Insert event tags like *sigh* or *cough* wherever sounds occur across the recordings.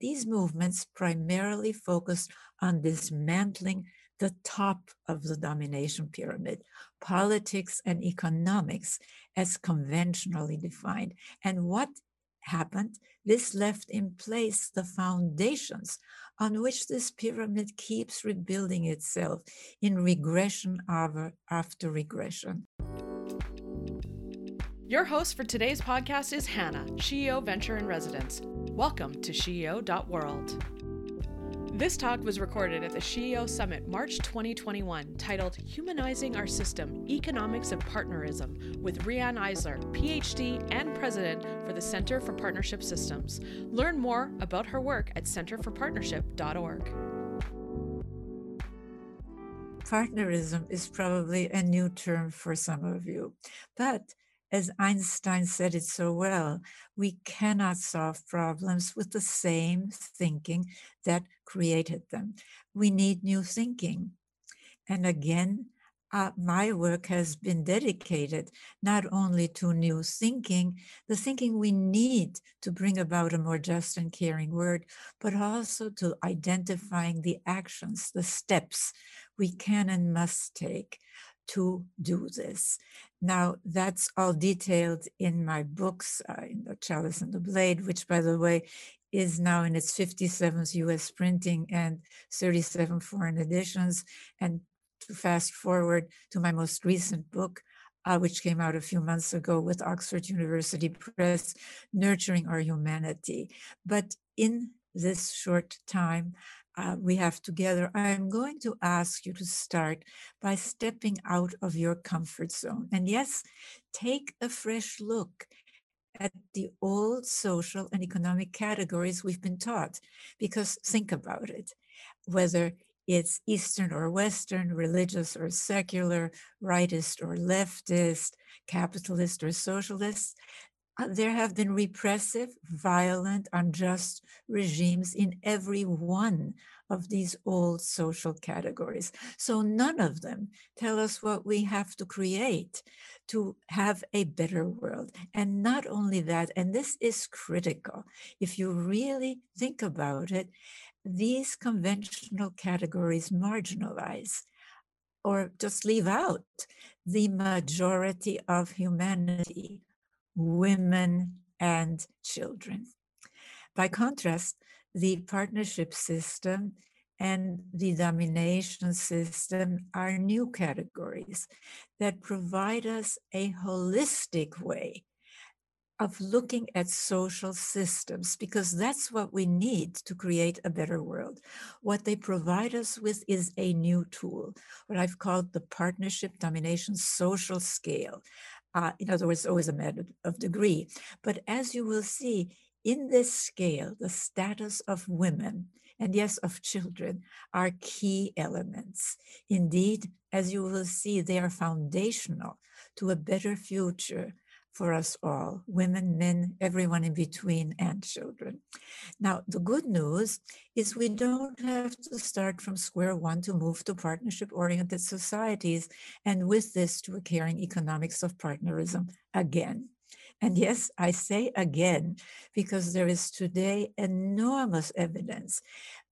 these movements primarily focused on dismantling the top of the domination pyramid, politics and economics as conventionally defined. And what happened? This left in place the foundations on which this pyramid keeps rebuilding itself in regression after regression. Your host for today's podcast is Hannah, SheEO Venture in Residence. Welcome to SheEO.world. This talk was recorded at the SheEO Summit March 2021, titled Humanizing Our System Economics of Partnerism, with Riane Eisler, PhD and President for the Center for Partnership Systems. Learn more about her work at centerforpartnership.org. Partnerism is probably a new term for some of you, but as Einstein said it so well, we cannot solve problems with the same thinking that created them. We need new thinking. And again, uh, my work has been dedicated not only to new thinking, the thinking we need to bring about a more just and caring world, but also to identifying the actions, the steps we can and must take to do this. Now, that's all detailed in my books, uh, in The Chalice and the Blade, which, by the way, is now in its 57th US printing and 37 foreign editions. And to fast forward to my most recent book, uh, which came out a few months ago with Oxford University Press, Nurturing Our Humanity. But in this short time, uh, we have together, I'm going to ask you to start by stepping out of your comfort zone. And yes, take a fresh look at the old social and economic categories we've been taught. Because think about it whether it's Eastern or Western, religious or secular, rightist or leftist, capitalist or socialist, Uh, there have been repressive, violent, unjust regimes in every one of these old social categories. So none of them tell us what we have to create to have a better world. And not only that, and this is critical, if you really think about it, these conventional categories marginalize or just leave out the majority of humanity women, and children. By contrast, the partnership system and the domination system are new categories that provide us a holistic way of looking at social systems because that's what we need to create a better world. What they provide us with is a new tool, what I've called the partnership domination social scale. Uh, in other words, always a matter of degree. But as you will see, in this scale, the status of women and yes, of children are key elements. Indeed, as you will see, they are foundational to a better future for us all women, men, everyone in between, and children. Now, the good news is we don't have to start from square one to move to partnership oriented societies, and with this, to a caring economics of partnerism again. And yes, I say again, because there is today enormous evidence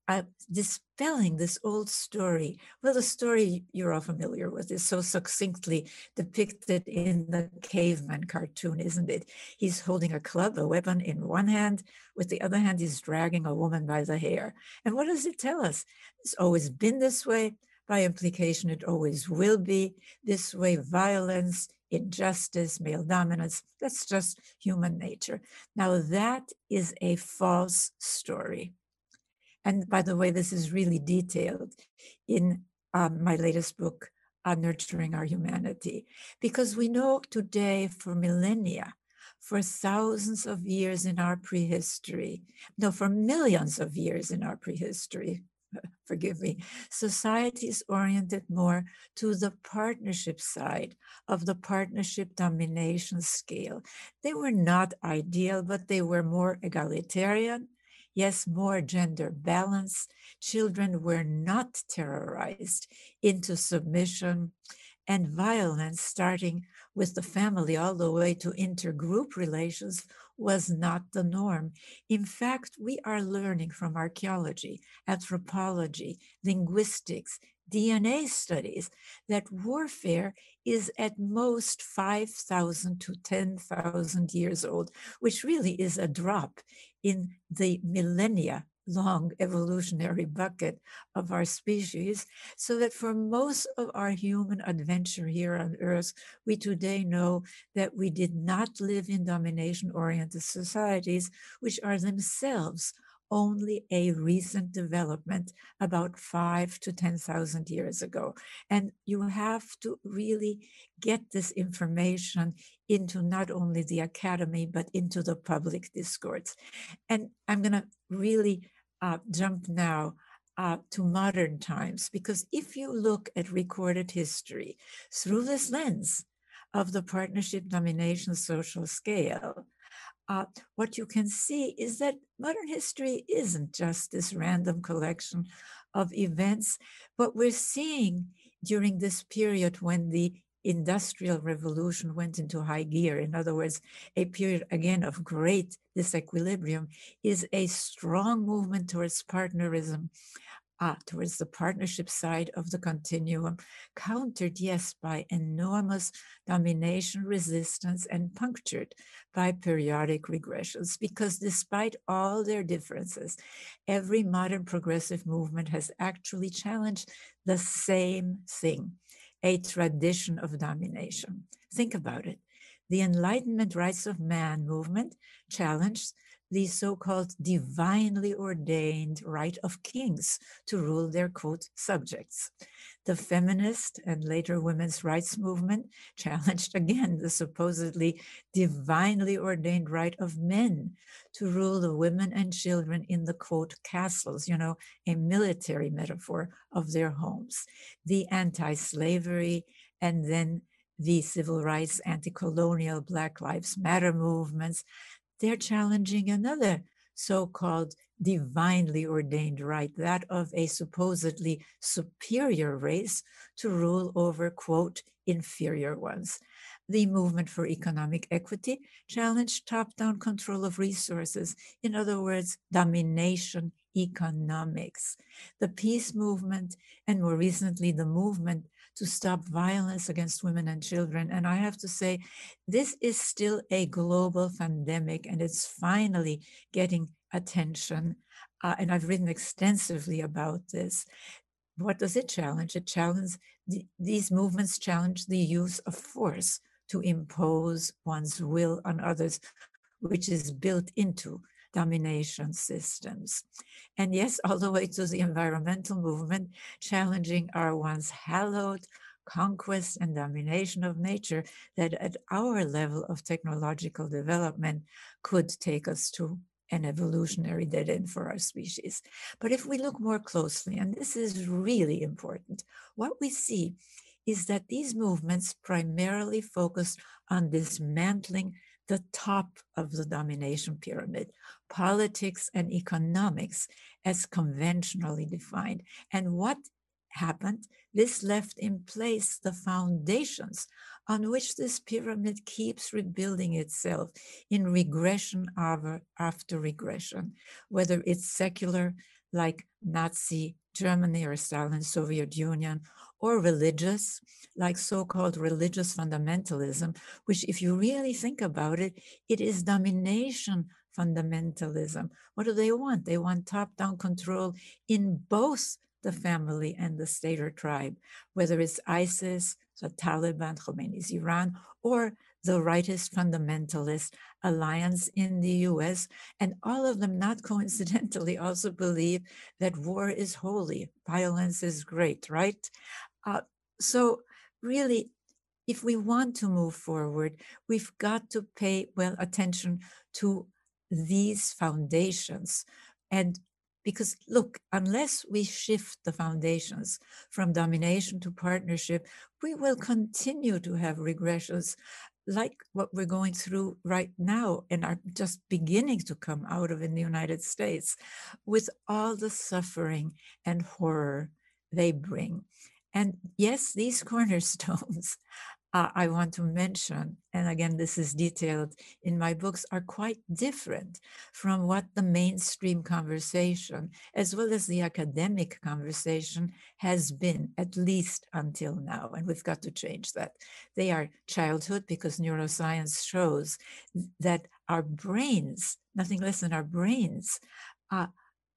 uh, dispelling this old story. Well, the story you're all familiar with is so succinctly depicted in the caveman cartoon, isn't it? He's holding a club, a weapon in one hand, with the other hand, he's dragging a woman by the hair. And what does it tell us? It's always been this way. By implication, it always will be this way. Violence, injustice, male dominance, that's just human nature. Now, that is a false story. And by the way, this is really detailed in um, my latest book, on Nurturing Our Humanity, because we know today for millennia, for thousands of years in our prehistory, no, for millions of years in our prehistory, *laughs* forgive me, society is oriented more to the partnership side of the partnership domination scale. They were not ideal, but they were more egalitarian yes, more gender balance. Children were not terrorized into submission and violence, starting with the family all the way to intergroup relations, was not the norm. In fact, we are learning from archaeology, anthropology, linguistics, DNA studies that warfare is at most 5,000 to 10,000 years old, which really is a drop in the millennia long evolutionary bucket of our species, so that for most of our human adventure here on Earth, we today know that we did not live in domination oriented societies, which are themselves only a recent development about five to 10,000 years ago. And you have to really get this information into not only the academy, but into the public discourse. And I'm going to really uh, jump now uh, to modern times, because if you look at recorded history through this lens of the partnership domination social scale, uh, what you can see is that modern history isn't just this random collection of events. What we're seeing during this period when the industrial revolution went into high gear, in other words, a period again of great disequilibrium, is a strong movement towards partnerism uh, towards the partnership side of the continuum, countered, yes, by enormous domination resistance and punctured by periodic regressions. Because despite all their differences, every modern progressive movement has actually challenged the same thing a tradition of domination. Think about it. The Enlightenment Rights of Man movement challenged the so-called divinely ordained right of kings to rule their quote subjects. The feminist and later women's rights movement *laughs* challenged again the supposedly divinely ordained right of men to rule the women and children in the quote castles, you know, a military metaphor of their homes. The anti-slavery and then the civil rights, anti-colonial Black Lives Matter movements they're challenging another so called divinely ordained right, that of a supposedly superior race to rule over, quote, inferior ones. The movement for economic equity challenged top down control of resources, in other words, domination economics. The peace movement, and more recently, the movement to stop violence against women and children. And I have to say, this is still a global pandemic and it's finally getting attention. Uh, and I've written extensively about this. What does it challenge? It challenges the, these movements challenge the use of force to impose one's will on others, which is built into domination systems. And yes, *laughs* all the way to the environmental movement, challenging our once hallowed conquest and domination of nature that at our level of technological development could take us to an evolutionary dead end for our species. But if we look more closely, and this is really important, what we see is that these movements primarily focus on dismantling the top of the domination pyramid, politics and economics as conventionally defined. And what happened? This left in place the foundations on which this pyramid keeps rebuilding itself in regression after regression, whether it's secular, like Nazi Germany or Stalin's Soviet Union, or religious, like so called religious fundamentalism, which, if you really think about it, it is domination fundamentalism. What do they want? They want top down control in both the family and the state or tribe, whether it's ISIS, the Taliban, Khomeini's Iran, or the rightist fundamentalist alliance in the US. And all of them, not *laughs* coincidentally, also believe that war is holy, violence is great, right? Uh, so, really, if we want to move forward, we've got to pay well attention to these foundations. And because, look, unless we shift the foundations from domination to partnership, we will continue to have regressions like what we're going through right now and are just beginning to come out of in the United States with all the suffering and horror they bring. And yes, these *laughs* cornerstones uh, I want to mention, and again, this is detailed in my books, are quite different from what the mainstream conversation, as well as the academic conversation, has been, at least until now. And we've got to change that. They are childhood because neuroscience shows that our brains, nothing less than our brains, uh,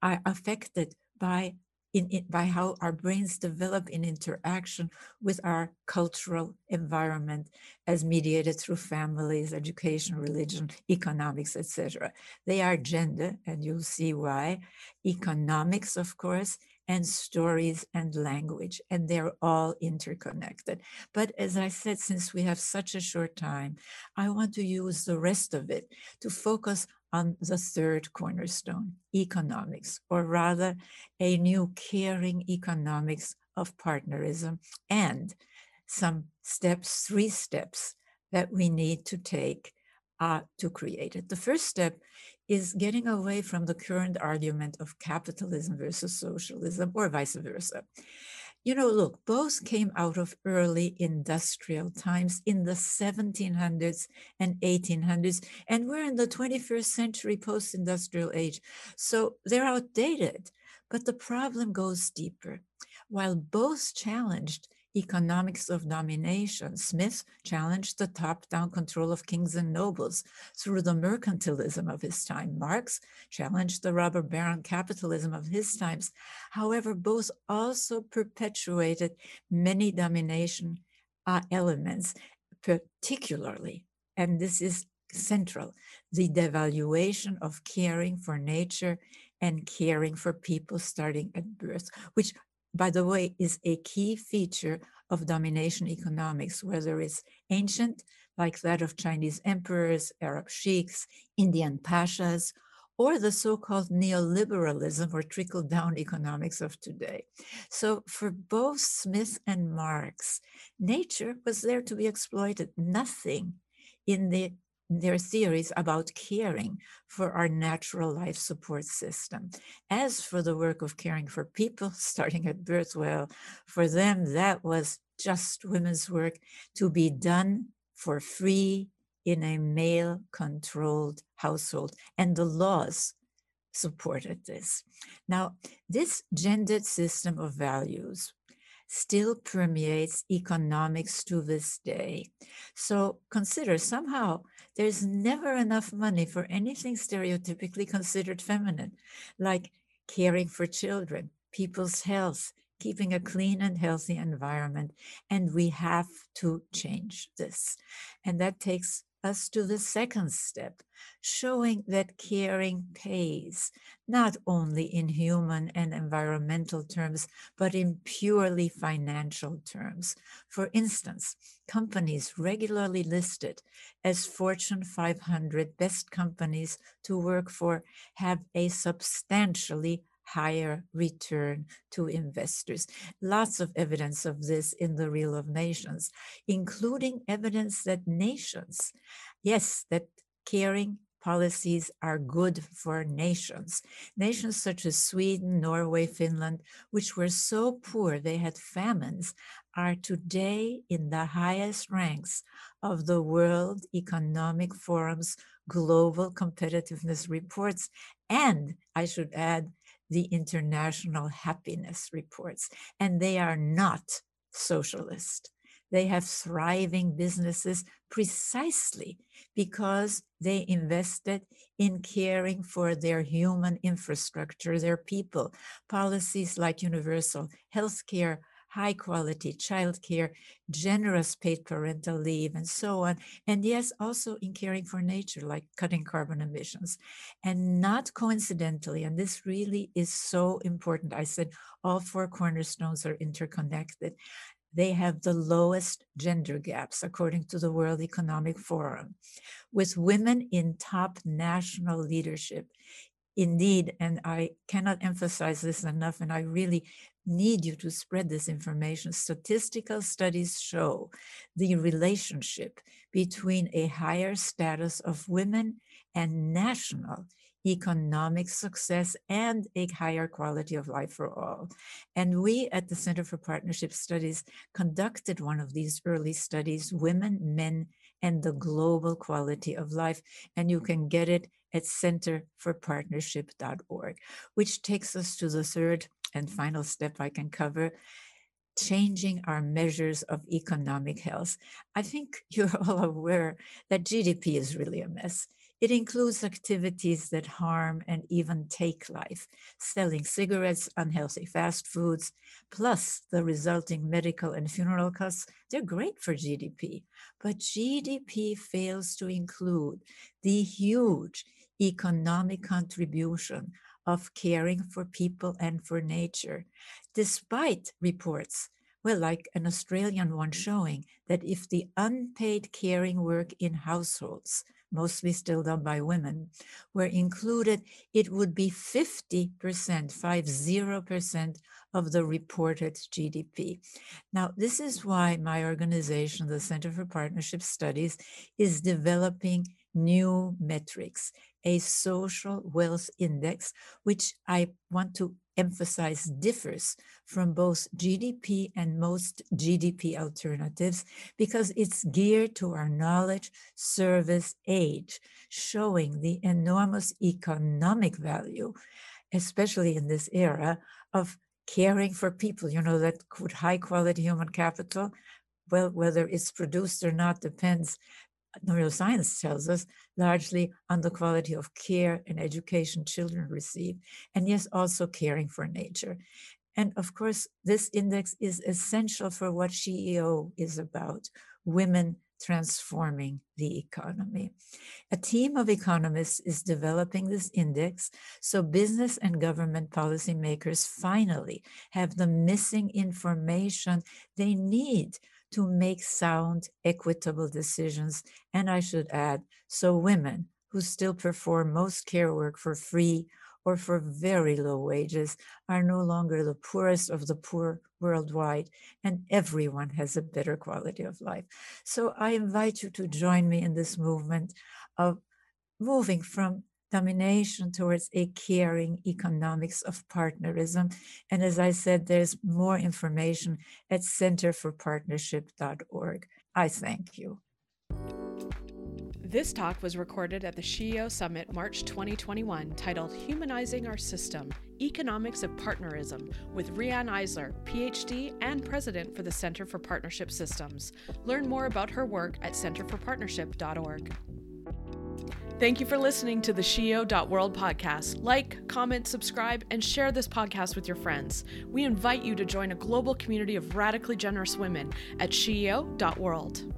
are affected by in, by how our brains develop in interaction with our cultural environment as mediated through families, education, religion, economics, etc. They are gender, and you'll see why, economics, of course, and stories and language, and they're all interconnected. But as I said, since we have such a short time, I want to use the rest of it to focus on the third cornerstone, economics, or rather a new caring economics of partnerism and some steps, three steps that we need to take uh, to create it. The first step is getting away from the current argument of capitalism versus socialism or vice versa. You know, look, both came out of early industrial times in the 1700s and 1800s, and we're in the 21st century post industrial age. So they're outdated. But the problem goes deeper. While both challenged economics of domination, Smith challenged the top down control of kings and nobles through the mercantilism of his time. Marx challenged the robber baron capitalism of his times. However, both also perpetuated many domination uh, elements, particularly, and this is central, the devaluation of caring for nature and caring for people starting at birth, which by the way, is a key feature of domination economics, whether it's ancient, like that of Chinese emperors, Arab sheikhs, Indian pashas, or the so called neoliberalism or trickle down economics of today. So, for both Smith and Marx, nature was there to be exploited. Nothing in the their theories about caring for our natural life support system. As for the work of caring for people, *laughs* starting at birth, well, for them, that was just women's work to be done for free in a male controlled household. And the laws supported this. Now, this gendered system of values still permeates economics to this day. So consider somehow there's never enough money for anything stereotypically considered feminine, like caring for children, people's health, keeping a clean and healthy environment. And we have to change this. And that takes us to the second step, showing that caring pays, not only in human and environmental terms, but in purely financial terms. For instance, companies regularly listed as Fortune 500 best companies to work for have a substantially higher return to investors. Lots of evidence of this in the Reel of Nations, including evidence that nations, yes, that caring policies are good for nations. Nations such as Sweden, Norway, Finland, which were so poor they had famines, are today in the highest ranks of the World Economic Forum's global competitiveness reports. And I should add, the international happiness reports, and they are not socialist. They have thriving businesses precisely because they invested in caring for their human infrastructure, their people. Policies like universal health care, high quality childcare, generous paid parental leave, and so on. And yes, also in caring for nature, like cutting carbon emissions. And not coincidentally, and this really is so important, I said all four cornerstones are interconnected. They have the lowest gender gaps, according to the World Economic Forum, with women in top national leadership indeed, and I cannot emphasize this enough, and I really need you to spread this information. Statistical studies show the relationship between a higher status of women and national economic success, and a higher quality of life for all. And we at the Center for Partnership Studies conducted one of these early studies, Women, Men, and the Global Quality of Life. And you can get it at centerforpartnership.org, which takes us to the third and final step I can cover changing our measures of economic health. I think *laughs* you're all aware that GDP is really a mess. It includes activities that harm and even take life, selling cigarettes, unhealthy fast foods, plus the resulting medical and funeral costs. They're great for GDP, but GDP fails to include the huge economic contribution of caring for people and for nature, despite reports, well, like an Australian one mm. showing that if the unpaid caring work in households, mostly still done by women, were included, it would be 50%, 50% of the reported GDP. Now, this is why my organization, the Center for Partnership Studies, is developing new metrics, a social wealth index, which I want to emphasize differs from both GDP and most GDP alternatives because it's geared to our knowledge service age, showing the enormous economic value, especially in this era of caring for people, you know, that could high quality human capital. Well, whether it's produced or not depends neuroscience tells us, largely on the quality of care and education children receive, and yes, also caring for nature. And of course, this index is essential for what SheEO is about women transforming the economy. A team of economists is developing this index so business and government policymakers finally have the missing information they need to make sound, equitable decisions. And I should add, so women who still perform most care work for free or for very low wages are no longer the poorest of the poor worldwide, and everyone has a better quality of life. So I invite you to join me in this movement of moving from domination towards a caring economics of partnerism. And as I said, there's more information at centerforpartnership.org. I thank you. This talk was recorded at the SheEO Summit March 2021 titled Humanizing Our System Economics of Partnerism with Riane Eisler, PhD and President for the Center for Partnership Systems. Learn more about her work at centerforpartnership.org. Thank you for listening to the SheEO.world podcast. Like, comment, subscribe, and share this podcast with your friends. We invite you to join a global community of radically generous women at SheEO.world.